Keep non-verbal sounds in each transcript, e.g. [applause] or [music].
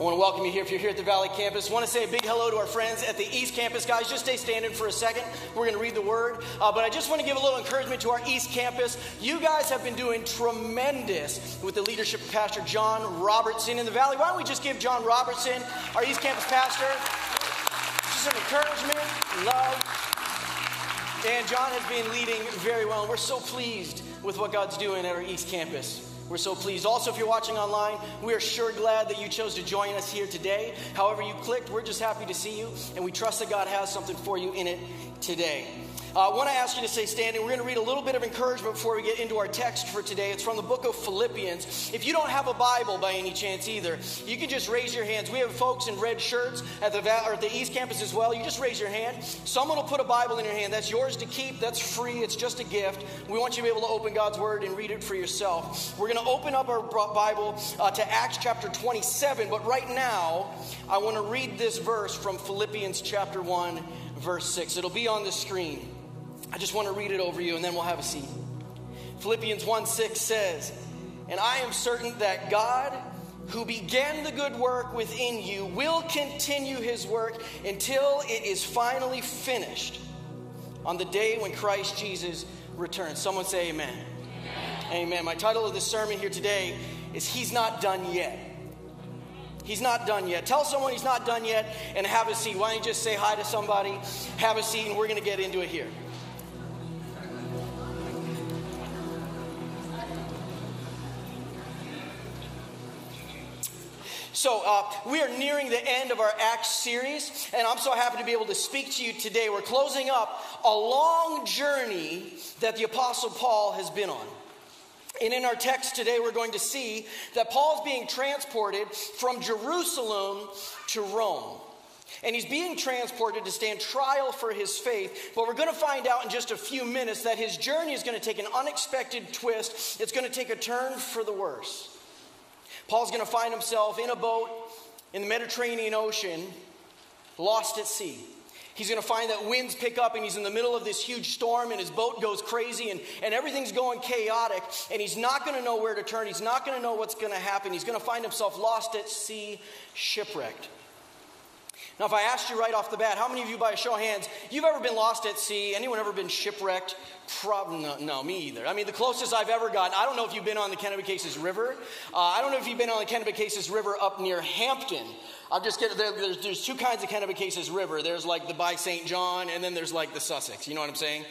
I want to welcome you here if you're here at the Valley Campus. I want to say a big hello to our friends at the East Campus. Guys, just stay standing for a second. We're going to read the word. Uh, but I just want to give a little encouragement to our East Campus. You guys have been doing tremendous with the leadership of Pastor John Robertson in the Valley. Why don't we just give John Robertson, our East Campus pastor, just some encouragement, love. And John has been leading very well. And we're so pleased with what God's doing at our East Campus. We're so pleased. Also, if you're watching online, we are sure glad that you chose to join us here today. However, you clicked, we're just happy to see you, and we trust that God has something for you in it today. Uh, I want to ask you to stay standing. We're going to read a little bit of encouragement before we get into our text for today. It's from the book of Philippians. If you don't have a Bible by any chance either, you can just raise your hands. We have folks in red shirts at the, or at the East Campus as well. You just raise your hand. Someone will put a Bible in your hand. That's yours to keep. That's free. It's just a gift. We want you to be able to open God's Word and read it for yourself. We're going to open up our Bible uh, to Acts chapter 27, but right now, I want to read this verse from Philippians chapter 1, verse 6. It'll be on the screen. I just want to read it over you and then we'll have a seat. Philippians 1 6 says, And I am certain that God, who began the good work within you, will continue his work until it is finally finished on the day when Christ Jesus returns. Someone say, Amen. Amen. amen. My title of the sermon here today is He's Not Done Yet. He's not done yet. Tell someone he's not done yet and have a seat. Why don't you just say hi to somebody, have a seat, and we're going to get into it here. So, uh, we are nearing the end of our Acts series, and I'm so happy to be able to speak to you today. We're closing up a long journey that the Apostle Paul has been on. And in our text today, we're going to see that Paul's being transported from Jerusalem to Rome. And he's being transported to stand trial for his faith. But we're going to find out in just a few minutes that his journey is going to take an unexpected twist. It's going to take a turn for the worse. Paul's going to find himself in a boat in the Mediterranean Ocean, lost at sea. He's going to find that winds pick up and he's in the middle of this huge storm and his boat goes crazy and, and everything's going chaotic and he's not going to know where to turn. He's not going to know what's going to happen. He's going to find himself lost at sea, shipwrecked. Now, if I asked you right off the bat, how many of you, by a show of hands, you've ever been lost at sea? Anyone ever been shipwrecked? Probably no, no, me either. I mean, the closest I've ever gotten, I don't know if you've been on the Kennebecasis River. Uh, I don't know if you've been on the Kennebecasis River up near Hampton. I'm just kidding. There, there's, there's two kinds of Kennebecasis River. There's like the by St. John, and then there's like the Sussex. You know what I'm saying?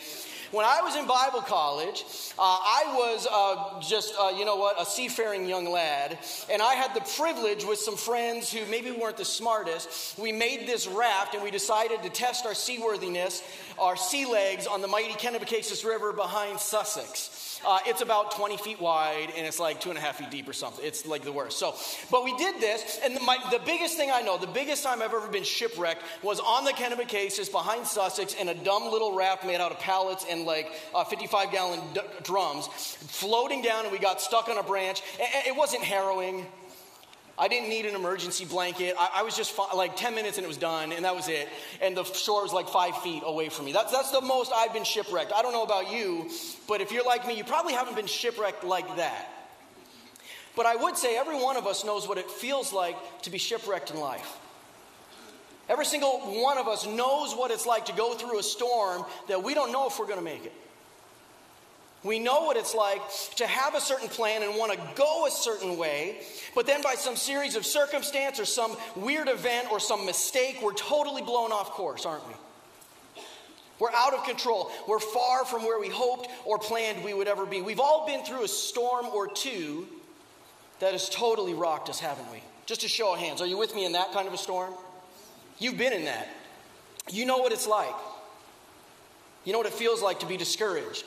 When I was in Bible college, uh, I was uh, just, uh, you know what, a seafaring young lad, and I had the privilege with some friends who maybe weren't the smartest. We made this raft and we decided to test our seaworthiness, our sea legs on the mighty Kennebecasis River behind Sussex. Uh, it's about 20 feet wide and it's like two and a half feet deep or something. It's like the worst. So, but we did this, and the, my, the biggest thing I know, the biggest time I've ever been shipwrecked was on the Kennebecasis behind Sussex in a dumb little raft made out of pallets and like uh, 55 gallon d- drums, floating down, and we got stuck on a branch. it wasn't harrowing. I didn't need an emergency blanket. I, I was just fi- like 10 minutes and it was done, and that was it. And the shore was like five feet away from me. That's, that's the most I've been shipwrecked. I don't know about you, but if you're like me, you probably haven't been shipwrecked like that. But I would say every one of us knows what it feels like to be shipwrecked in life. Every single one of us knows what it's like to go through a storm that we don't know if we're going to make it. We know what it's like to have a certain plan and want to go a certain way, but then by some series of circumstance or some weird event or some mistake, we're totally blown off course, aren't we? We're out of control. We're far from where we hoped or planned we would ever be. We've all been through a storm or two that has totally rocked us, haven't we? Just a show of hands. Are you with me in that kind of a storm? You've been in that. You know what it's like. You know what it feels like to be discouraged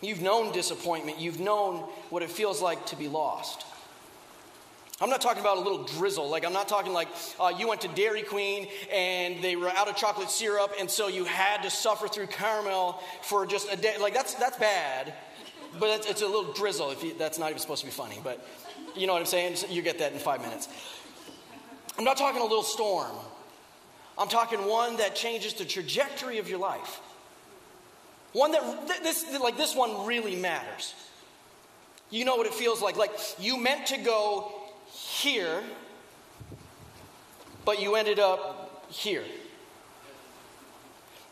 You've known disappointment. You've known what it feels like to be lost. I'm not talking about a little drizzle. Like, I'm not talking like uh, you went to Dairy Queen and they were out of chocolate syrup, and so you had to suffer through caramel for just a day. Like, that's, that's bad, but it's, it's a little drizzle. If you, that's not even supposed to be funny, but you know what I'm saying? You get that in five minutes. I'm not talking a little storm. I'm talking one that changes the trajectory of your life. One that, this, like this one really matters. You know what it feels like. Like you meant to go here, but you ended up here.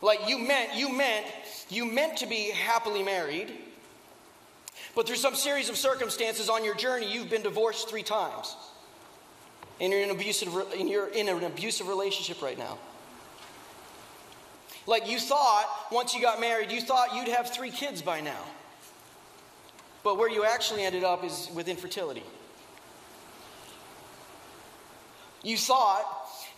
Like you meant, you meant, you meant to be happily married, but through some series of circumstances on your journey, you've been divorced three times. And you're in, abusive, and you're in an abusive relationship right now. Like you thought, once you got married, you thought you'd have three kids by now. But where you actually ended up is with infertility. You thought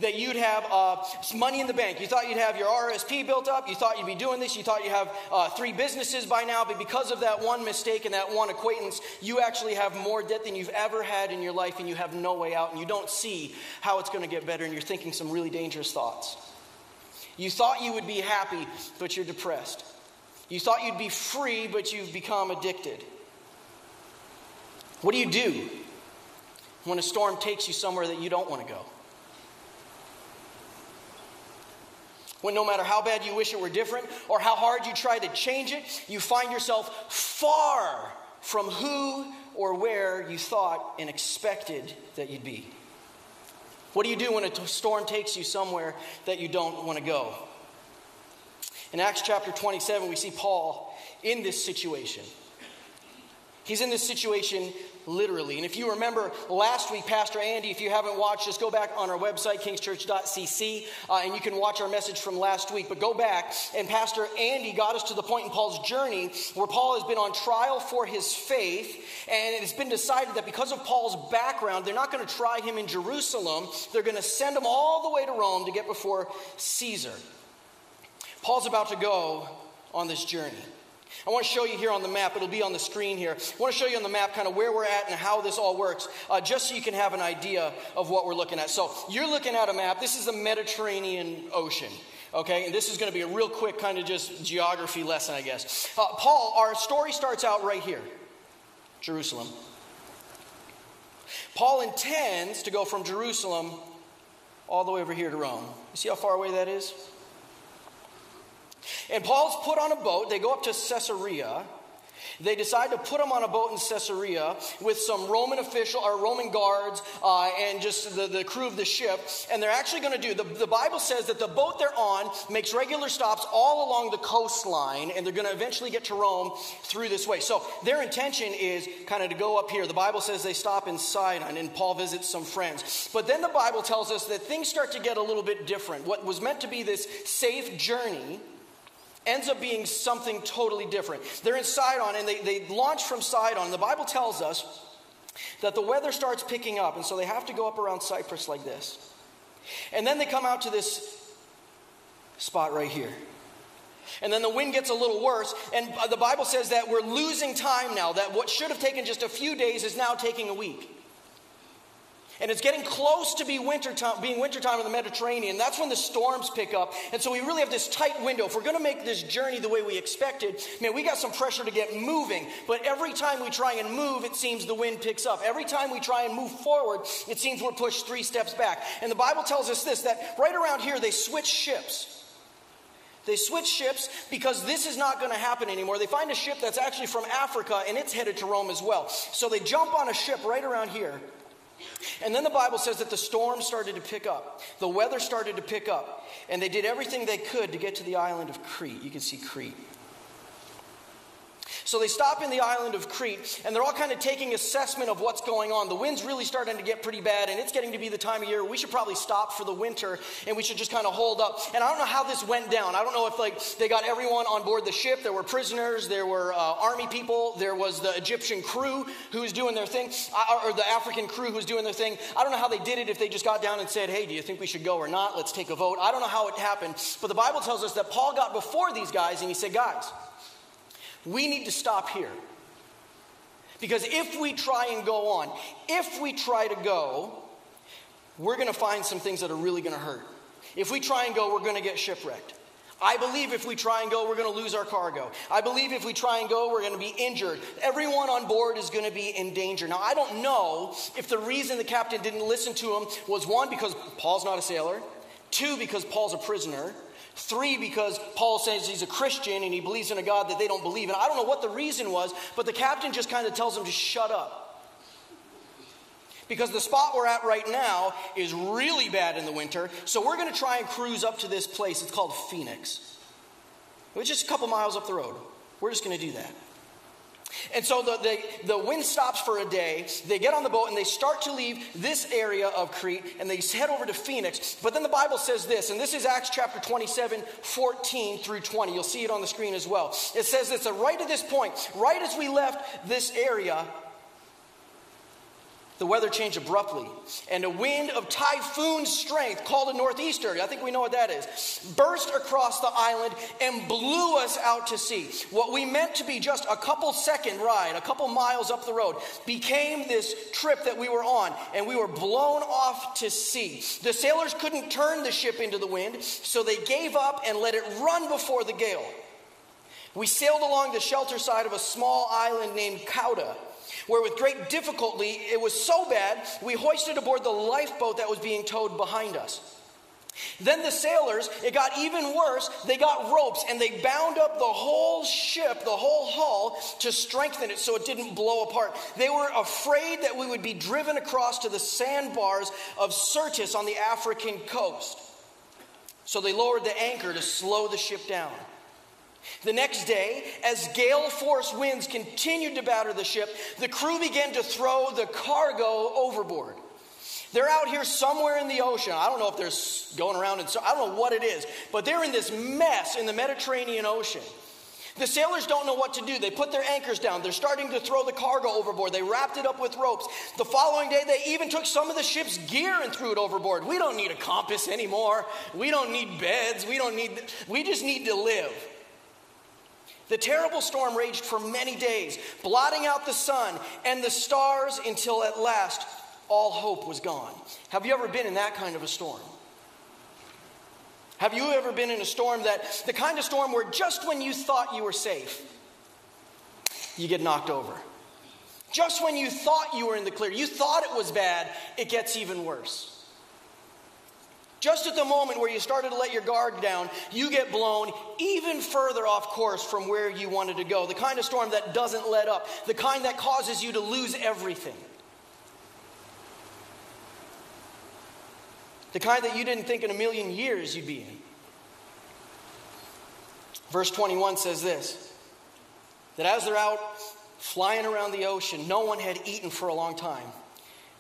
that you'd have uh, money in the bank. You thought you'd have your RSP built up. You thought you'd be doing this. You thought you'd have uh, three businesses by now. But because of that one mistake and that one acquaintance, you actually have more debt than you've ever had in your life, and you have no way out, and you don't see how it's going to get better, and you're thinking some really dangerous thoughts. You thought you would be happy, but you're depressed. You thought you'd be free, but you've become addicted. What do you do when a storm takes you somewhere that you don't want to go? When no matter how bad you wish it were different or how hard you try to change it, you find yourself far from who or where you thought and expected that you'd be. What do you do when a storm takes you somewhere that you don't want to go? In Acts chapter 27, we see Paul in this situation. He's in this situation literally. And if you remember last week, Pastor Andy, if you haven't watched, just go back on our website, kingschurch.cc, uh, and you can watch our message from last week. But go back, and Pastor Andy got us to the point in Paul's journey where Paul has been on trial for his faith, and it's been decided that because of Paul's background, they're not going to try him in Jerusalem. They're going to send him all the way to Rome to get before Caesar. Paul's about to go on this journey. I want to show you here on the map, it'll be on the screen here. I want to show you on the map kind of where we're at and how this all works, uh, just so you can have an idea of what we're looking at. So, you're looking at a map. This is the Mediterranean Ocean. Okay, and this is going to be a real quick kind of just geography lesson, I guess. Uh, Paul, our story starts out right here Jerusalem. Paul intends to go from Jerusalem all the way over here to Rome. You see how far away that is? And Paul's put on a boat. They go up to Caesarea. They decide to put him on a boat in Caesarea with some Roman official or Roman guards uh, and just the, the crew of the ship. And they're actually going to do the, the Bible says that the boat they're on makes regular stops all along the coastline, and they're going to eventually get to Rome through this way. So their intention is kind of to go up here. The Bible says they stop in Sidon, and Paul visits some friends. But then the Bible tells us that things start to get a little bit different. What was meant to be this safe journey ends up being something totally different. They're in Sidon and they, they launch from Sidon. The Bible tells us that the weather starts picking up, and so they have to go up around Cyprus like this. And then they come out to this spot right here. And then the wind gets a little worse, and the Bible says that we're losing time now, that what should have taken just a few days is now taking a week. And it's getting close to be winter time, being wintertime in the Mediterranean. That's when the storms pick up. And so we really have this tight window. If we're going to make this journey the way we expected, man, we got some pressure to get moving. But every time we try and move, it seems the wind picks up. Every time we try and move forward, it seems we're pushed three steps back. And the Bible tells us this that right around here, they switch ships. They switch ships because this is not going to happen anymore. They find a ship that's actually from Africa and it's headed to Rome as well. So they jump on a ship right around here and then the Bible says that the storm started to pick up, the weather started to pick up, and they did everything they could to get to the island of Crete. You can see Crete. So they stop in the island of Crete and they're all kind of taking assessment of what's going on. The wind's really starting to get pretty bad and it's getting to be the time of year we should probably stop for the winter and we should just kind of hold up. And I don't know how this went down. I don't know if like they got everyone on board the ship. There were prisoners, there were uh, army people, there was the Egyptian crew who was doing their thing, uh, or the African crew who was doing their thing. I don't know how they did it if they just got down and said, "Hey, do you think we should go or not? Let's take a vote." I don't know how it happened, but the Bible tells us that Paul got before these guys and he said, "Guys, we need to stop here. Because if we try and go on, if we try to go, we're going to find some things that are really going to hurt. If we try and go, we're going to get shipwrecked. I believe if we try and go, we're going to lose our cargo. I believe if we try and go, we're going to be injured. Everyone on board is going to be in danger. Now, I don't know if the reason the captain didn't listen to him was one, because Paul's not a sailor, two, because Paul's a prisoner, Three, because Paul says he's a Christian and he believes in a God that they don't believe in. I don't know what the reason was, but the captain just kind of tells him to shut up. Because the spot we're at right now is really bad in the winter. So we're going to try and cruise up to this place. It's called Phoenix, which is a couple miles up the road. We're just going to do that. And so the, the, the, wind stops for a day. They get on the boat and they start to leave this area of Crete and they head over to Phoenix. But then the Bible says this, and this is Acts chapter 27, 14 through 20. You'll see it on the screen as well. It says this, right at this point, right as we left this area, the weather changed abruptly, and a wind of typhoon strength, called a northeaster, I think we know what that is, burst across the island and blew us out to sea. What we meant to be just a couple second ride, a couple miles up the road, became this trip that we were on, and we were blown off to sea. The sailors couldn't turn the ship into the wind, so they gave up and let it run before the gale. We sailed along the shelter side of a small island named Cauda where with great difficulty, it was so bad, we hoisted aboard the lifeboat that was being towed behind us. Then the sailors, it got even worse. They got ropes and they bound up the whole ship, the whole hull, to strengthen it so it didn't blow apart. They were afraid that we would be driven across to the sandbars of Syrtis on the African coast. So they lowered the anchor to slow the ship down. The next day, as gale force winds continued to batter the ship, the crew began to throw the cargo overboard. They're out here somewhere in the ocean. I don't know if they're going around, and so, I don't know what it is, but they're in this mess in the Mediterranean Ocean. The sailors don't know what to do. They put their anchors down. They're starting to throw the cargo overboard. They wrapped it up with ropes. The following day, they even took some of the ship's gear and threw it overboard. We don't need a compass anymore. We don't need beds. We don't need, we just need to live. The terrible storm raged for many days, blotting out the sun and the stars until at last all hope was gone. Have you ever been in that kind of a storm? Have you ever been in a storm that, the kind of storm where just when you thought you were safe, you get knocked over? Just when you thought you were in the clear, you thought it was bad, it gets even worse. Just at the moment where you started to let your guard down, you get blown even further off course from where you wanted to go. The kind of storm that doesn't let up, the kind that causes you to lose everything. The kind that you didn't think in a million years you'd be in. Verse 21 says this that as they're out flying around the ocean, no one had eaten for a long time.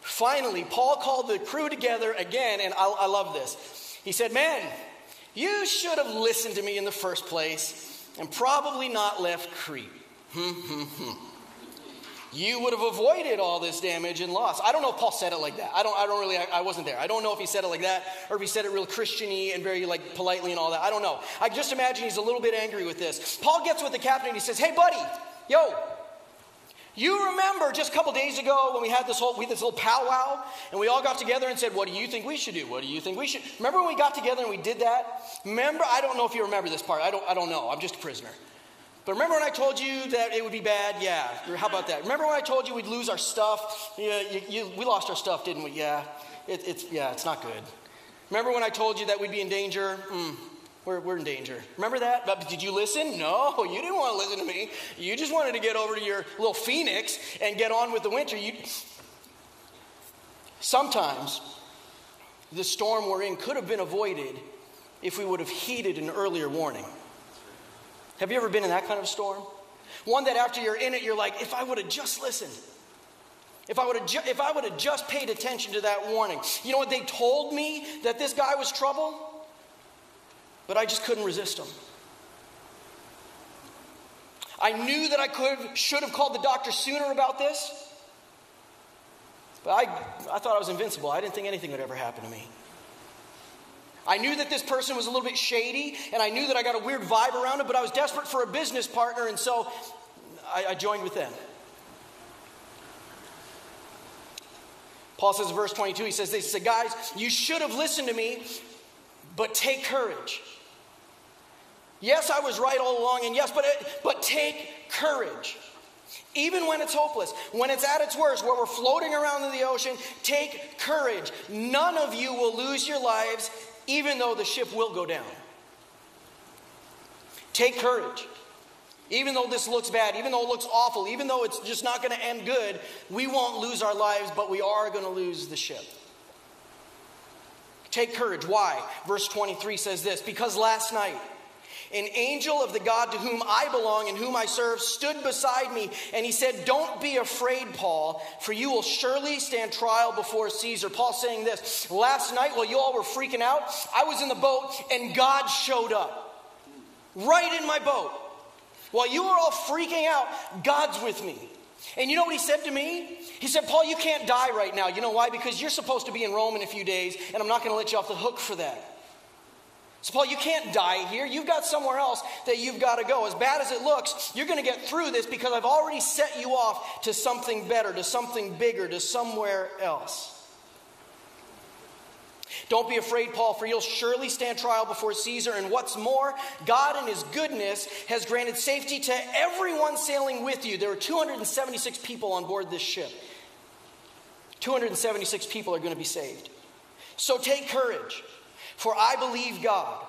Finally, Paul called the crew together again, and I, I love this. He said, Man, you should have listened to me in the first place and probably not left Crete. [laughs] You would have avoided all this damage and loss. I don't know if Paul said it like that. I don't, I don't really, I, I, wasn't there. I don't know if he said it like that or if he said it real Christiany and very like politely and all that. I don't know. I just imagine he's a little bit angry with this. Paul gets with the captain and he says, Hey, buddy, yo, you remember just a couple days ago when we had this whole we had this little powwow and we all got together and said, What do you think we should do? What do you think we should remember when we got together and we did that? Remember, I don't know if you remember this part. I don't I don't know. I'm just a prisoner. But remember when I told you that it would be bad? Yeah. How about that? Remember when I told you we'd lose our stuff? Yeah, you, you, we lost our stuff, didn't we? Yeah. It, it's yeah, it's not good. Remember when I told you that we'd be in danger? Mm, we're, we're in danger. Remember that? But did you listen? No, [laughs] you didn't want to listen to me. You just wanted to get over to your little phoenix and get on with the winter. You... Sometimes the storm we're in could have been avoided if we would have heeded an earlier warning. Have you ever been in that kind of storm? One that after you're in it, you're like, if I would have just listened, if I would have, ju- if I would have just paid attention to that warning. You know what? They told me that this guy was trouble but I just couldn't resist them. I knew that I could should have called the doctor sooner about this, but I, I thought I was invincible. I didn't think anything would ever happen to me. I knew that this person was a little bit shady, and I knew that I got a weird vibe around him, but I was desperate for a business partner, and so I, I joined with them. Paul says in verse 22, he says, They said, Guys, you should have listened to me, but take courage. Yes, I was right all along, and yes, but, it, but take courage. Even when it's hopeless, when it's at its worst, where we're floating around in the ocean, take courage. None of you will lose your lives, even though the ship will go down. Take courage. Even though this looks bad, even though it looks awful, even though it's just not going to end good, we won't lose our lives, but we are going to lose the ship. Take courage. Why? Verse 23 says this Because last night, an angel of the God to whom I belong and whom I serve stood beside me, and he said, Don't be afraid, Paul, for you will surely stand trial before Caesar. Paul saying this Last night, while you all were freaking out, I was in the boat, and God showed up right in my boat. While you were all freaking out, God's with me. And you know what he said to me? He said, Paul, you can't die right now. You know why? Because you're supposed to be in Rome in a few days, and I'm not going to let you off the hook for that. So, Paul, you can't die here. You've got somewhere else that you've got to go. As bad as it looks, you're going to get through this because I've already set you off to something better, to something bigger, to somewhere else. Don't be afraid, Paul, for you'll surely stand trial before Caesar. And what's more, God in his goodness has granted safety to everyone sailing with you. There are 276 people on board this ship. 276 people are going to be saved. So take courage. For I believe God.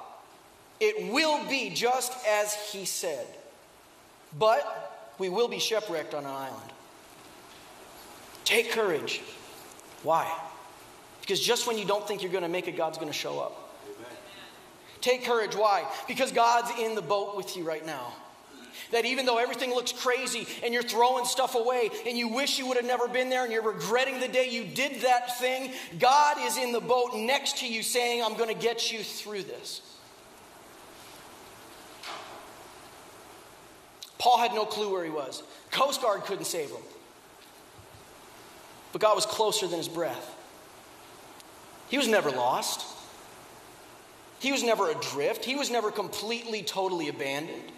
It will be just as he said. But we will be shipwrecked on an island. Take courage. Why? Because just when you don't think you're going to make it, God's going to show up. Amen. Take courage. Why? Because God's in the boat with you right now. That even though everything looks crazy and you're throwing stuff away and you wish you would have never been there and you're regretting the day you did that thing, God is in the boat next to you saying, I'm going to get you through this. Paul had no clue where he was. Coast Guard couldn't save him. But God was closer than his breath. He was never lost. He was never adrift. He was never completely, totally abandoned.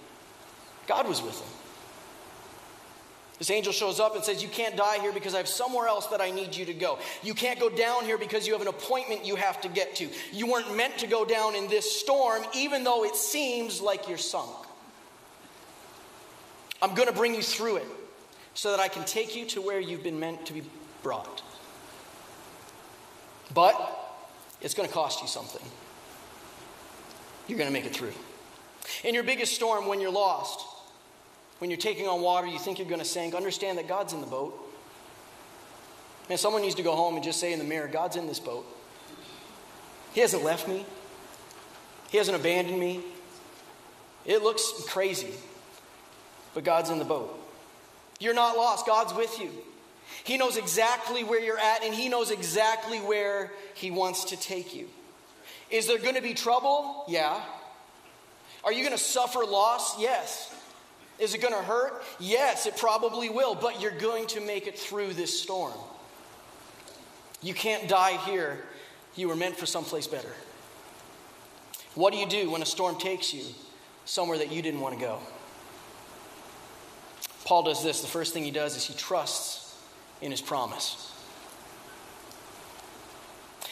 God was with him. This angel shows up and says, You can't die here because I have somewhere else that I need you to go. You can't go down here because you have an appointment you have to get to. You weren't meant to go down in this storm, even though it seems like you're sunk. I'm going to bring you through it so that I can take you to where you've been meant to be brought. But it's going to cost you something. You're going to make it through. In your biggest storm, when you're lost, when you're taking on water, you think you're going to sink, understand that God's in the boat. Man, someone needs to go home and just say in the mirror, God's in this boat. He hasn't left me, He hasn't abandoned me. It looks crazy, but God's in the boat. You're not lost, God's with you. He knows exactly where you're at, and He knows exactly where He wants to take you. Is there going to be trouble? Yeah. Are you going to suffer loss? Yes. Is it going to hurt? Yes, it probably will, but you're going to make it through this storm. You can't die here. You were meant for someplace better. What do you do when a storm takes you somewhere that you didn't want to go? Paul does this. The first thing he does is he trusts in his promise.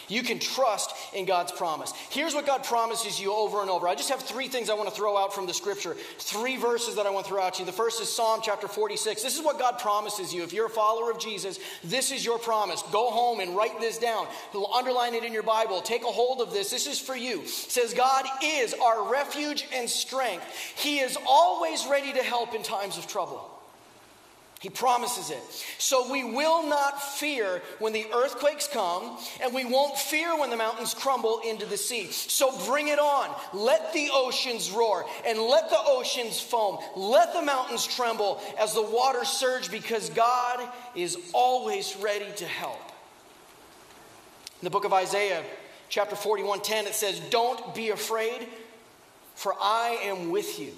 You can trust in God's promise. Here's what God promises you over and over. I just have three things I want to throw out from the scripture. Three verses that I want to throw out to you. The first is Psalm chapter 46. This is what God promises you. If you're a follower of Jesus, this is your promise. Go home and write this down. Underline it in your Bible. Take a hold of this. This is for you. It says, God is our refuge and strength. He is always ready to help in times of trouble. He promises it. So we will not fear when the earthquakes come, and we won't fear when the mountains crumble into the sea. So bring it on. Let the oceans roar, and let the oceans foam. Let the mountains tremble as the waters surge, because God is always ready to help. In the book of Isaiah, chapter 41 10, it says, Don't be afraid, for I am with you.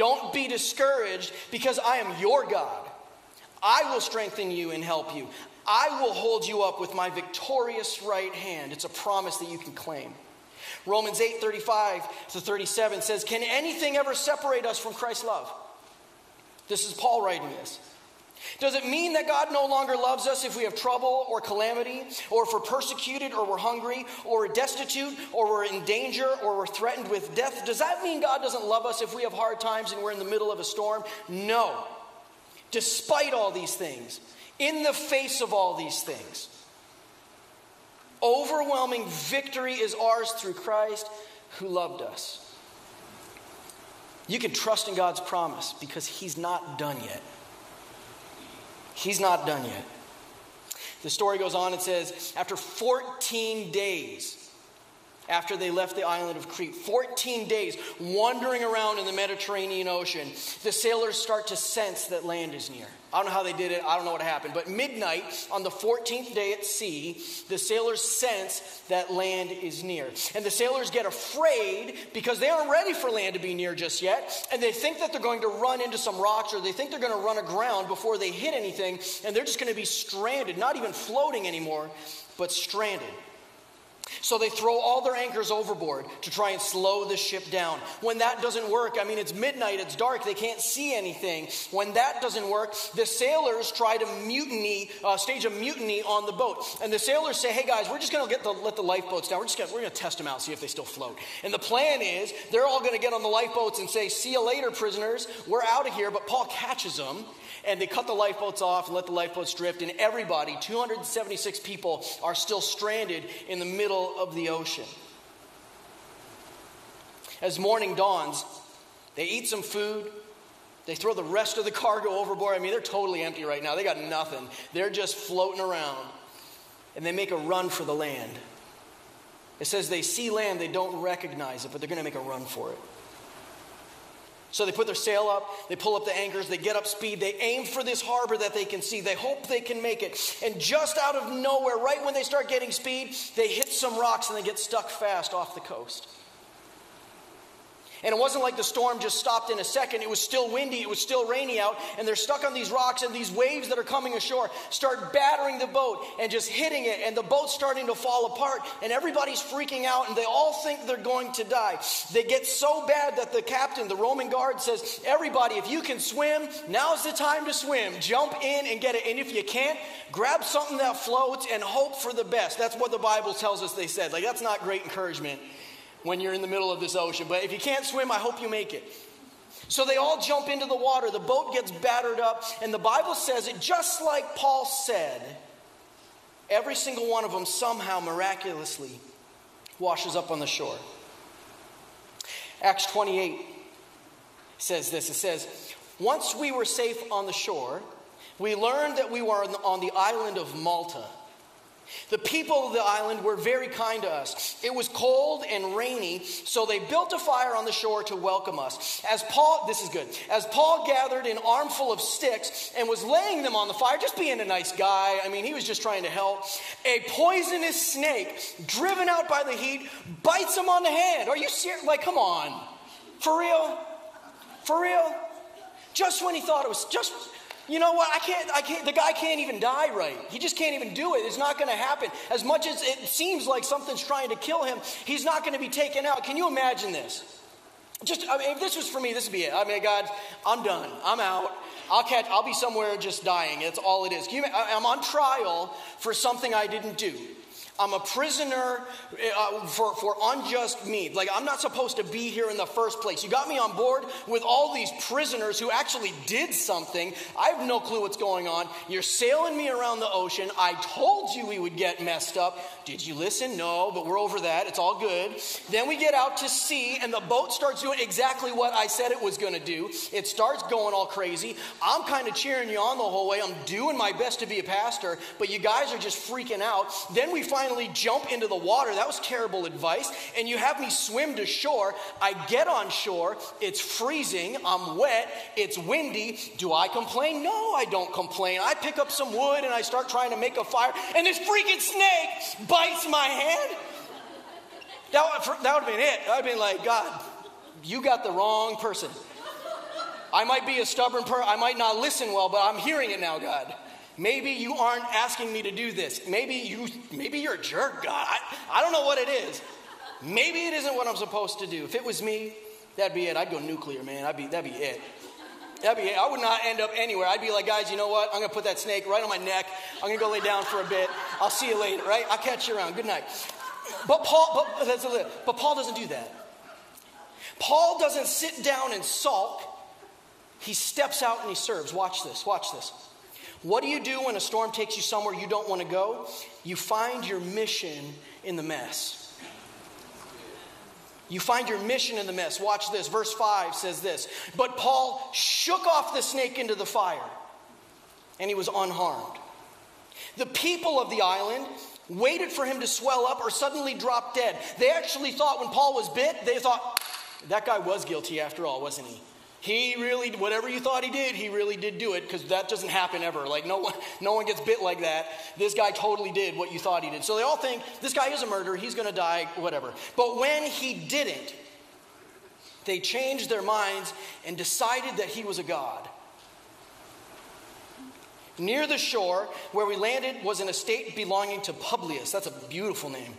Don't be discouraged because I am your God. I will strengthen you and help you. I will hold you up with my victorious right hand. It's a promise that you can claim. Romans 8 35 to 37 says, Can anything ever separate us from Christ's love? This is Paul writing this. Does it mean that God no longer loves us if we have trouble or calamity, or if we're persecuted, or we're hungry, or we're destitute, or we're in danger, or we're threatened with death? Does that mean God doesn't love us if we have hard times and we're in the middle of a storm? No. Despite all these things, in the face of all these things, overwhelming victory is ours through Christ who loved us. You can trust in God's promise because He's not done yet. He's not done yet. The story goes on, and says, after 14 days, after they left the island of Crete. 14 days wandering around in the Mediterranean Ocean, the sailors start to sense that land is near. I don't know how they did it, I don't know what happened, but midnight on the 14th day at sea, the sailors sense that land is near. And the sailors get afraid because they aren't ready for land to be near just yet, and they think that they're going to run into some rocks or they think they're going to run aground before they hit anything, and they're just going to be stranded, not even floating anymore, but stranded. So they throw all their anchors overboard to try and slow the ship down. When that doesn't work, I mean, it's midnight, it's dark, they can't see anything. When that doesn't work, the sailors try to mutiny, uh, stage a mutiny on the boat. And the sailors say, hey guys, we're just going to let the lifeboats down. We're just gonna, we're going to test them out, see if they still float. And the plan is they're all going to get on the lifeboats and say, see you later, prisoners. We're out of here. But Paul catches them and they cut the lifeboats off and let the lifeboats drift, and everybody, 276 people, are still stranded in the middle of the ocean. As morning dawns, they eat some food. They throw the rest of the cargo overboard. I mean, they're totally empty right now. They got nothing. They're just floating around. And they make a run for the land. It says they see land, they don't recognize it, but they're going to make a run for it. So they put their sail up, they pull up the anchors, they get up speed, they aim for this harbor that they can see. They hope they can make it. And just out of nowhere, right when they start getting speed, they hit some rocks and they get stuck fast off the coast. And it wasn't like the storm just stopped in a second. It was still windy, it was still rainy out, and they're stuck on these rocks, and these waves that are coming ashore start battering the boat and just hitting it, and the boat's starting to fall apart, and everybody's freaking out, and they all think they're going to die. They get so bad that the captain, the Roman guard, says, Everybody, if you can swim, now's the time to swim. Jump in and get it. And if you can't, grab something that floats and hope for the best. That's what the Bible tells us they said. Like, that's not great encouragement when you're in the middle of this ocean. But if you can't swim, I hope you make it. So they all jump into the water. The boat gets battered up. And the Bible says it just like Paul said. Every single one of them somehow miraculously washes up on the shore. Acts 28 says this it says, Once we were safe on the shore, we learned that we were on the island of Malta. The people of the island were very kind to us. It was cold and rainy, so they built a fire on the shore to welcome us. As Paul, this is good, as Paul gathered an armful of sticks and was laying them on the fire, just being a nice guy, I mean, he was just trying to help, a poisonous snake, driven out by the heat, bites him on the hand. Are you serious? Like, come on. For real? For real? Just when he thought it was just you know what? I can't, I can't, the guy can't even die right. He just can't even do it. It's not going to happen. As much as it seems like something's trying to kill him, he's not going to be taken out. Can you imagine this? Just, I mean, if this was for me, this would be it. I mean, God, I'm done. I'm out. I'll catch, I'll be somewhere just dying. That's all it is. You, I'm on trial for something I didn't do. I'm a prisoner uh, for, for unjust means. Like, I'm not supposed to be here in the first place. You got me on board with all these prisoners who actually did something. I have no clue what's going on. You're sailing me around the ocean. I told you we would get messed up. Did you listen? No, but we're over that. It's all good. Then we get out to sea, and the boat starts doing exactly what I said it was going to do. It starts going all crazy. I'm kind of cheering you on the whole way. I'm doing my best to be a pastor, but you guys are just freaking out. Then we finally jump into the water. That was terrible advice. And you have me swim to shore. I get on shore. It's freezing. I'm wet. It's windy. Do I complain? No, I don't complain. I pick up some wood and I start trying to make a fire. And this freaking snake bites my hand. That would, that would have been it. I'd been like, God, you got the wrong person. I might be a stubborn person. I might not listen well, but I'm hearing it now, God. Maybe you aren't asking me to do this. Maybe you maybe you're a jerk, God. I, I don't know what it is. Maybe it isn't what I'm supposed to do. If it was me, that'd be it. I'd go nuclear, man. I'd be that'd be it. That'd be it. I would not end up anywhere. I'd be like, guys, you know what? I'm gonna put that snake right on my neck. I'm gonna go lay down for a bit. I'll see you later, right? I'll catch you around. Good night. But Paul, but, but Paul doesn't do that. Paul doesn't sit down and sulk. He steps out and he serves. Watch this. Watch this. What do you do when a storm takes you somewhere you don't want to go? You find your mission in the mess. You find your mission in the mess. Watch this. Verse 5 says this But Paul shook off the snake into the fire, and he was unharmed. The people of the island waited for him to swell up or suddenly drop dead. They actually thought when Paul was bit, they thought, that guy was guilty after all, wasn't he? He really, whatever you thought he did, he really did do it because that doesn't happen ever. Like, no one, [laughs] no one gets bit like that. This guy totally did what you thought he did. So they all think this guy is a murderer, he's going to die, whatever. But when he didn't, they changed their minds and decided that he was a god. Near the shore where we landed was an estate belonging to Publius. That's a beautiful name.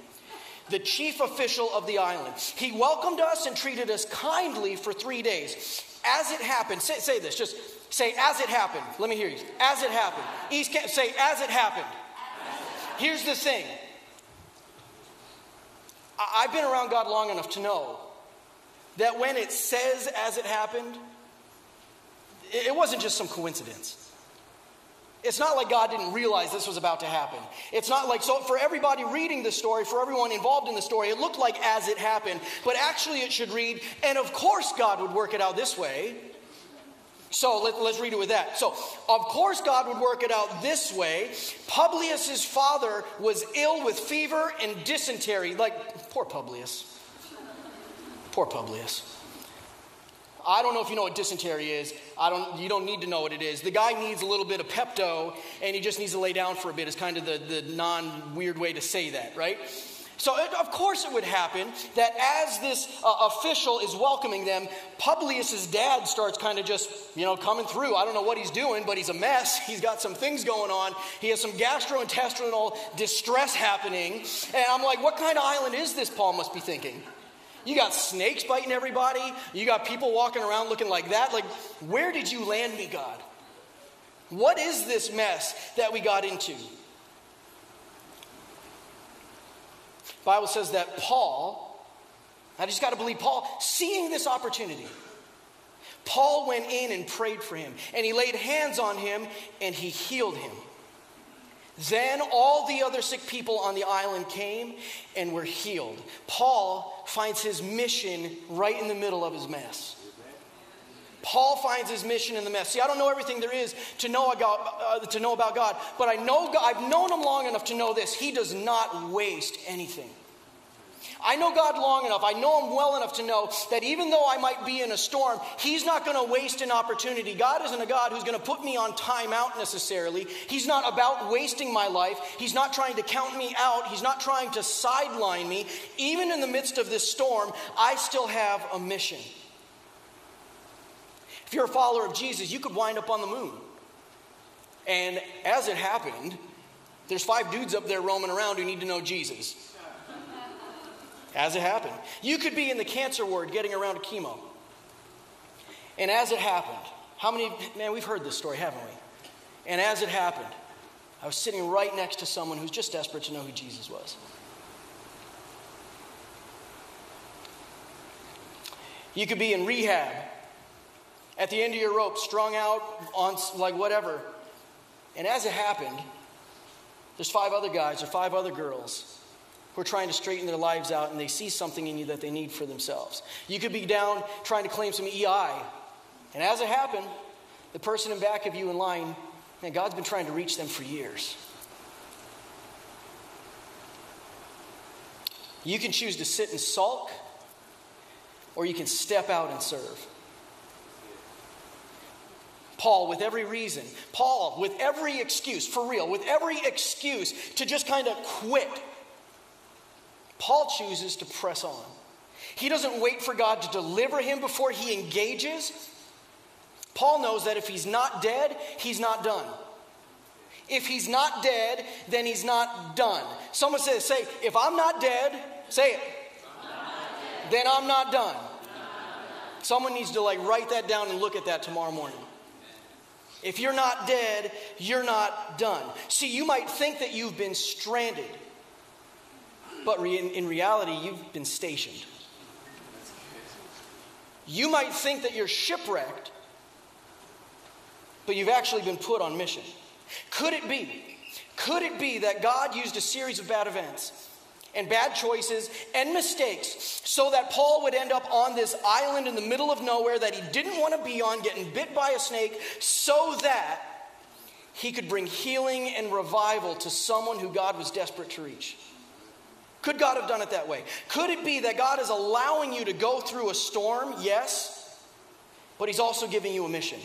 The chief official of the island. He welcomed us and treated us kindly for three days. As it happened, say, say this, just say, as it happened. Let me hear you. As it happened. East Camp, say, as it happened. Here's the thing I've been around God long enough to know that when it says as it happened, it wasn't just some coincidence. It's not like God didn't realize this was about to happen. It's not like, so for everybody reading the story, for everyone involved in the story, it looked like as it happened. But actually, it should read, and of course, God would work it out this way. So let, us read it with that. So, of course, God would work it out this way. Publius's father was ill with fever and dysentery. Like, poor Publius. Poor Publius. I don't know if you know what dysentery is. I don't, you don't need to know what it is. The guy needs a little bit of Pepto and he just needs to lay down for a bit, is kind of the, the non weird way to say that, right? So, it, of course, it would happen that as this uh, official is welcoming them, Publius's dad starts kind of just, you know, coming through. I don't know what he's doing, but he's a mess. [laughs] He's got some things going on. He has some gastrointestinal distress happening. And I'm like, what kind of island is this? Paul must be thinking. You got snakes biting everybody. You got people walking around looking like that. Like, where did you land me, God? What is this mess that we got into? Bible says that Paul, I just got to believe Paul, seeing this opportunity, Paul went in and prayed for him, and he laid hands on him and he healed him. Then all the other sick people on the island came and were healed. Paul finds his mission right in the middle of his mess. Paul finds his mission in the mess. See, I don't know everything there is to know about, uh, to know about God, but I know God, I've known him long enough to know this. He does not waste anything. I know God long enough, I know Him well enough to know that even though I might be in a storm, He's not going to waste an opportunity. God isn't a God who's going to put me on timeout necessarily. He's not about wasting my life. He's not trying to count me out. He's not trying to sideline me. Even in the midst of this storm, I still have a mission. If you're a follower of Jesus, you could wind up on the moon. And as it happened, there's five dudes up there roaming around who need to know Jesus as it happened. You could be in the cancer ward getting around to chemo. And as it happened, how many, man, we've heard this story, haven't we? And as it happened, I was sitting right next to someone who's just desperate to know who Jesus was. You could be in rehab, at the end of your rope, strung out on like whatever. And as it happened, there's five other guys or five other girls who are trying to straighten their lives out and they see something in you that they need for themselves. You could be down trying to claim some EI. And as it happened, the person in back of you in line, man, God's been trying to reach them for years. You can choose to sit and sulk, or you can step out and serve. Paul, with every reason, Paul, with every excuse, for real, with every excuse to just kind of quit Paul chooses to press on. He doesn't wait for God to deliver him before he engages. Paul knows that if he's not dead, he's not done. If he's not dead, then he's not done. Someone says, say, if I'm not dead, say it. Then I'm not done. Someone needs to like write that down and look at that tomorrow morning. If you're not dead, you're not done. See, you might think that you've been stranded but re- in, in reality, you've been stationed. You might think that you're shipwrecked, but you've actually been put on mission. Could it be? Could it be that God used a series of bad events and bad choices and mistakes so that Paul would end up on this island in the middle of nowhere that he didn't want to be on, getting bit by a snake, so that he could bring healing and revival to someone who God was desperate to reach. Could God have done it that way? Could it be that God is allowing you to go through a storm? Yes. But He's also giving you a mission.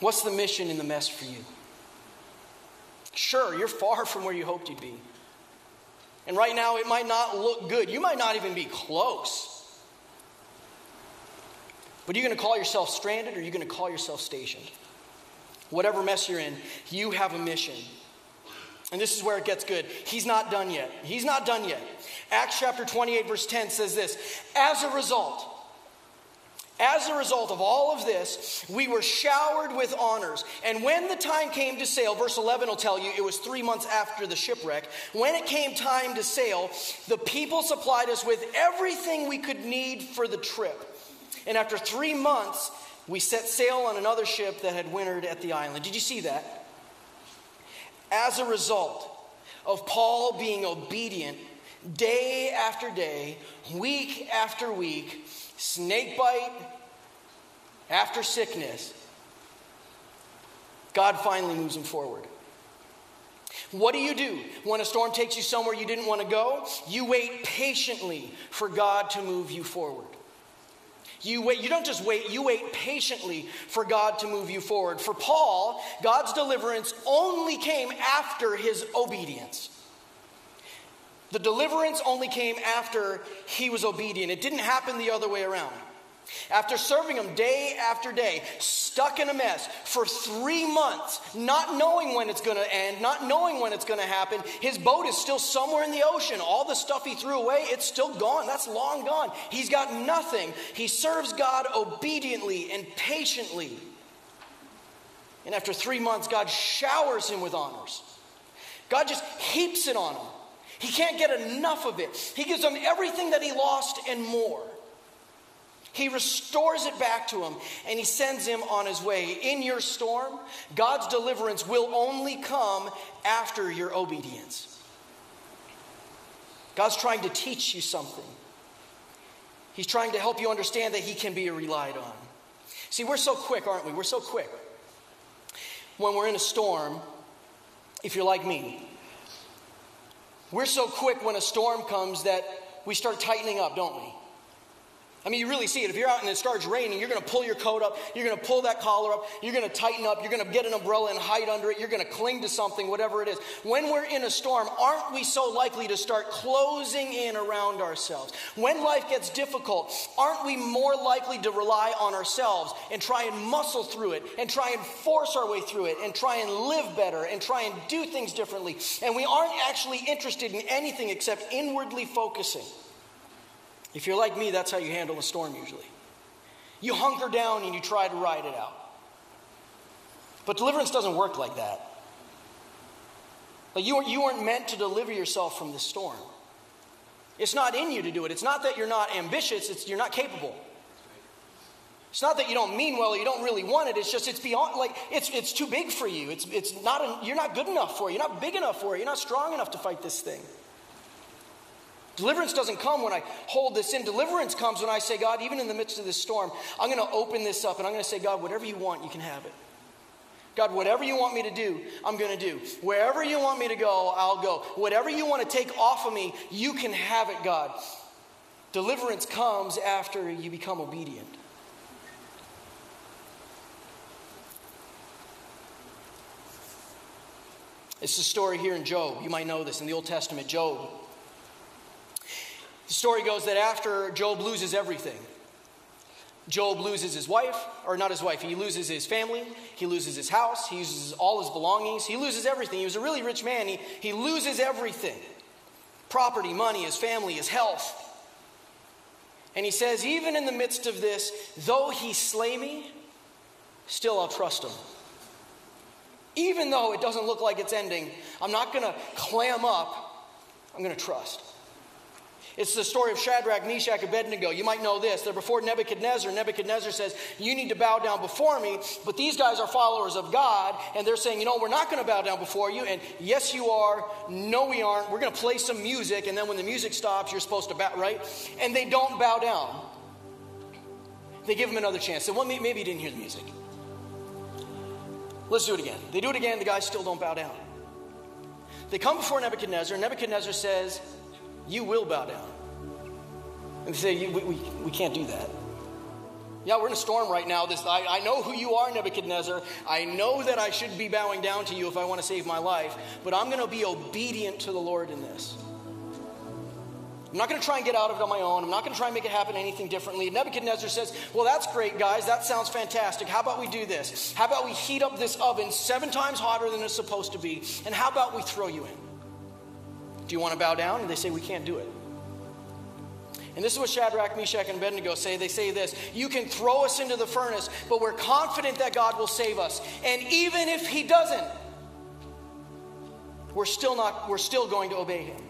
What's the mission in the mess for you? Sure, you're far from where you hoped you'd be. And right now, it might not look good. You might not even be close. But are you going to call yourself stranded or are you going to call yourself stationed? Whatever mess you're in, you have a mission. And this is where it gets good. He's not done yet. He's not done yet. Acts chapter 28, verse 10 says this As a result, as a result of all of this, we were showered with honors. And when the time came to sail, verse 11 will tell you it was three months after the shipwreck. When it came time to sail, the people supplied us with everything we could need for the trip. And after three months, we set sail on another ship that had wintered at the island. Did you see that? As a result of Paul being obedient day after day, week after week, snake bite after sickness, God finally moves him forward. What do you do when a storm takes you somewhere you didn't want to go? You wait patiently for God to move you forward. You wait, you don't just wait, you wait patiently for God to move you forward. For Paul, God's deliverance only came after his obedience. The deliverance only came after he was obedient. It didn't happen the other way around. After serving him day after day, stuck in a mess for three months, not knowing when it's going to end, not knowing when it's going to happen, his boat is still somewhere in the ocean. All the stuff he threw away, it's still gone. That's long gone. He's got nothing. He serves God obediently and patiently. And after three months, God showers him with honors. God just heaps it on him. He can't get enough of it. He gives him everything that he lost and more. He restores it back to him and he sends him on his way. In your storm, God's deliverance will only come after your obedience. God's trying to teach you something. He's trying to help you understand that he can be relied on. See, we're so quick, aren't we? We're so quick. When we're in a storm, if you're like me, we're so quick when a storm comes that we start tightening up, don't we? I mean, you really see it. If you're out and it starts raining, you're going to pull your coat up, you're going to pull that collar up, you're going to tighten up, you're going to get an umbrella and hide under it, you're going to cling to something, whatever it is. When we're in a storm, aren't we so likely to start closing in around ourselves? When life gets difficult, aren't we more likely to rely on ourselves and try and muscle through it and try and force our way through it and try and live better and try and do things differently? And we aren't actually interested in anything except inwardly focusing. If you're like me, that's how you handle a storm usually. You hunker down and you try to ride it out. But deliverance doesn't work like that. Like you, you weren't meant to deliver yourself from the storm. It's not in you to do it. It's not that you're not ambitious, it's you're not capable. It's not that you don't mean well or you don't really want it. It's just it's beyond like it's it's too big for you. It's it's not a, you're not good enough for it. You're not big enough for it. You're not strong enough to fight this thing. Deliverance doesn't come when I hold this in. Deliverance comes when I say, God, even in the midst of this storm, I'm going to open this up and I'm going to say, God, whatever you want, you can have it. God, whatever you want me to do, I'm going to do. Wherever you want me to go, I'll go. Whatever you want to take off of me, you can have it, God. Deliverance comes after you become obedient. It's the story here in Job. You might know this in the Old Testament. Job the story goes that after Job loses everything, Job loses his wife, or not his wife, he loses his family, he loses his house, he loses all his belongings, he loses everything. He was a really rich man, he, he loses everything property, money, his family, his health. And he says, Even in the midst of this, though he slay me, still I'll trust him. Even though it doesn't look like it's ending, I'm not going to clam up, I'm going to trust. It's the story of Shadrach, Meshach, and Abednego. You might know this. They're before Nebuchadnezzar. Nebuchadnezzar says, You need to bow down before me. But these guys are followers of God, and they're saying, You know, we're not going to bow down before you. And yes, you are. No, we aren't. We're going to play some music, and then when the music stops, you're supposed to bow, right? And they don't bow down. They give him another chance. So well, maybe he didn't hear the music. Let's do it again. They do it again, the guys still don't bow down. They come before Nebuchadnezzar, Nebuchadnezzar says, You will bow down. And say, we, we, we can't do that. Yeah, we're in a storm right now. This, I, I know who you are, Nebuchadnezzar. I know that I should be bowing down to you if I want to save my life, but I'm going to be obedient to the Lord in this. I'm not going to try and get out of it on my own. I'm not going to try and make it happen anything differently. Nebuchadnezzar says, Well, that's great, guys. That sounds fantastic. How about we do this? How about we heat up this oven seven times hotter than it's supposed to be? And how about we throw you in? Do you want to bow down? And they say, We can't do it. And this is what Shadrach, Meshach, and Abednego say. They say this You can throw us into the furnace, but we're confident that God will save us. And even if He doesn't, we're still, not, we're still going to obey Him.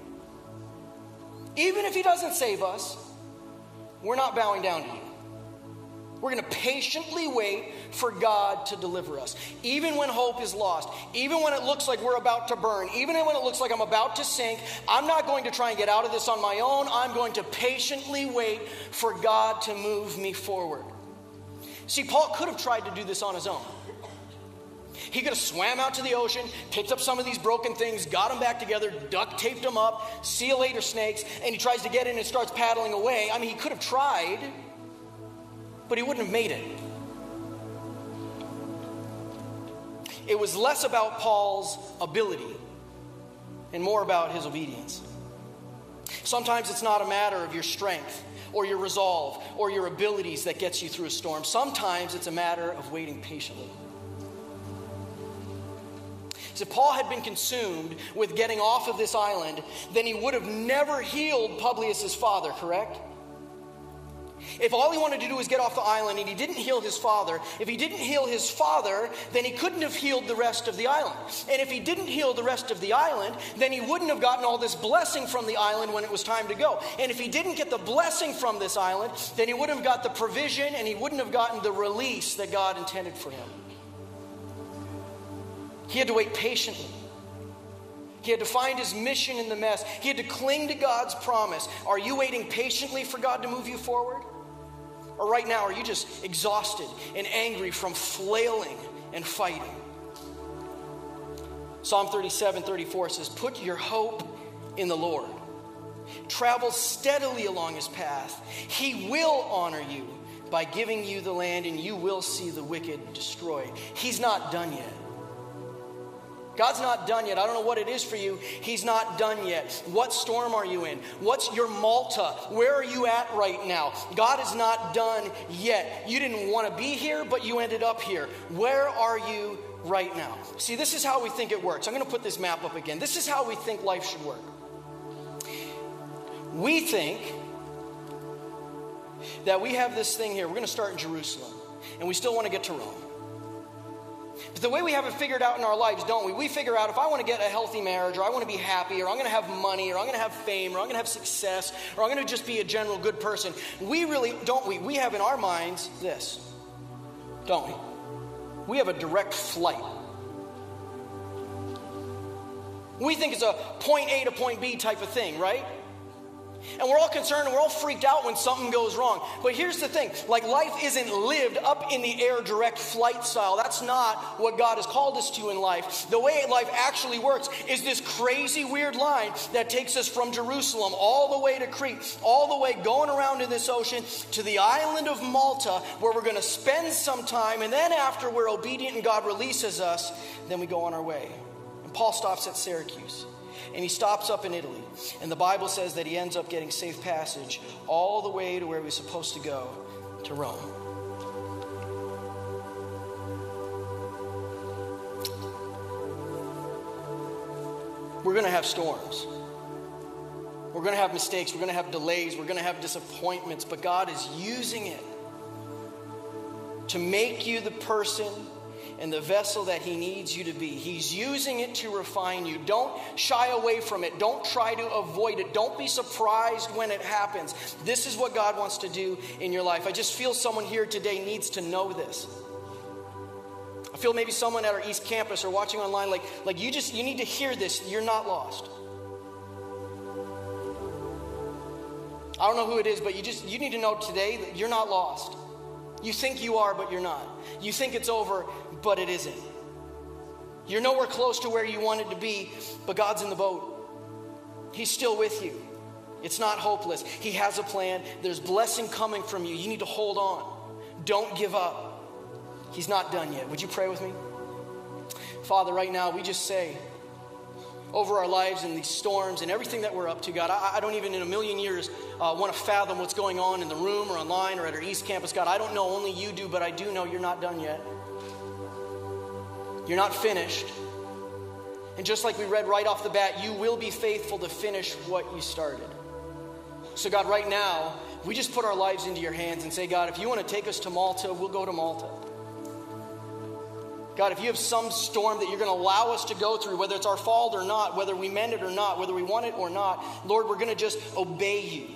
Even if He doesn't save us, we're not bowing down to you. We're going to patiently wait for God to deliver us. Even when hope is lost, even when it looks like we're about to burn, even when it looks like I'm about to sink, I'm not going to try and get out of this on my own. I'm going to patiently wait for God to move me forward. See, Paul could have tried to do this on his own. He could have swam out to the ocean, picked up some of these broken things, got them back together, duct taped them up, see you later, snakes, and he tries to get in and starts paddling away. I mean, he could have tried but he wouldn't have made it. It was less about Paul's ability and more about his obedience. Sometimes it's not a matter of your strength or your resolve or your abilities that gets you through a storm. Sometimes it's a matter of waiting patiently. So if Paul had been consumed with getting off of this island, then he would have never healed Publius's father, correct? If all he wanted to do was get off the island and he didn't heal his father, if he didn't heal his father, then he couldn't have healed the rest of the island. And if he didn't heal the rest of the island, then he wouldn't have gotten all this blessing from the island when it was time to go. And if he didn't get the blessing from this island, then he wouldn't have got the provision and he wouldn't have gotten the release that God intended for him. He had to wait patiently. He had to find his mission in the mess. He had to cling to God's promise. Are you waiting patiently for God to move you forward? Or right now, are you just exhausted and angry from flailing and fighting? Psalm 37 34 says, Put your hope in the Lord. Travel steadily along his path. He will honor you by giving you the land, and you will see the wicked destroyed. He's not done yet. God's not done yet. I don't know what it is for you. He's not done yet. What storm are you in? What's your Malta? Where are you at right now? God is not done yet. You didn't want to be here, but you ended up here. Where are you right now? See, this is how we think it works. I'm going to put this map up again. This is how we think life should work. We think that we have this thing here. We're going to start in Jerusalem, and we still want to get to Rome. But the way we have it figured out in our lives, don't we? We figure out if I want to get a healthy marriage, or I want to be happy, or I'm going to have money, or I'm going to have fame, or I'm going to have success, or I'm going to just be a general good person. We really, don't we? We have in our minds this, don't we? We have a direct flight. We think it's a point A to point B type of thing, right? And we're all concerned and we're all freaked out when something goes wrong. But here's the thing like, life isn't lived up in the air direct flight style. That's not what God has called us to in life. The way life actually works is this crazy, weird line that takes us from Jerusalem all the way to Crete, all the way going around in this ocean to the island of Malta, where we're going to spend some time. And then, after we're obedient and God releases us, then we go on our way. And Paul stops at Syracuse and he stops up in Italy. And the Bible says that he ends up getting safe passage all the way to where he was supposed to go, to Rome. We're going to have storms. We're going to have mistakes. We're going to have delays. We're going to have disappointments. But God is using it to make you the person and the vessel that He needs you to be. He's using it to refine you. Don't shy away from it. Don't try to avoid it. Don't be surprised when it happens. This is what God wants to do in your life. I just feel someone here today needs to know this. I feel maybe someone at our East Campus or watching online, like, like you just you need to hear this. You're not lost. I don't know who it is, but you just you need to know today that you're not lost. You think you are, but you're not. You think it's over, but it isn't. You're nowhere close to where you wanted to be, but God's in the boat. He's still with you. It's not hopeless. He has a plan. There's blessing coming from you. You need to hold on. Don't give up. He's not done yet. Would you pray with me? Father, right now, we just say over our lives and these storms and everything that we're up to, God, I, I don't even in a million years uh, want to fathom what's going on in the room or online or at our East Campus. God, I don't know, only you do, but I do know you're not done yet. You're not finished. And just like we read right off the bat, you will be faithful to finish what you started. So, God, right now, we just put our lives into your hands and say, God, if you want to take us to Malta, we'll go to Malta. God, if you have some storm that you're going to allow us to go through, whether it's our fault or not, whether we meant it or not, whether we want it or not, Lord, we're going to just obey you.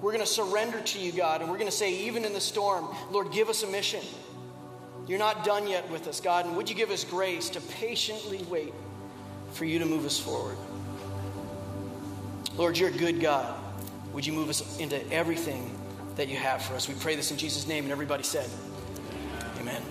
We're going to surrender to you, God, and we're going to say, even in the storm, Lord, give us a mission. You're not done yet with us, God, and would you give us grace to patiently wait for you to move us forward? Lord, you're a good God. Would you move us into everything that you have for us? We pray this in Jesus' name, and everybody said, Amen.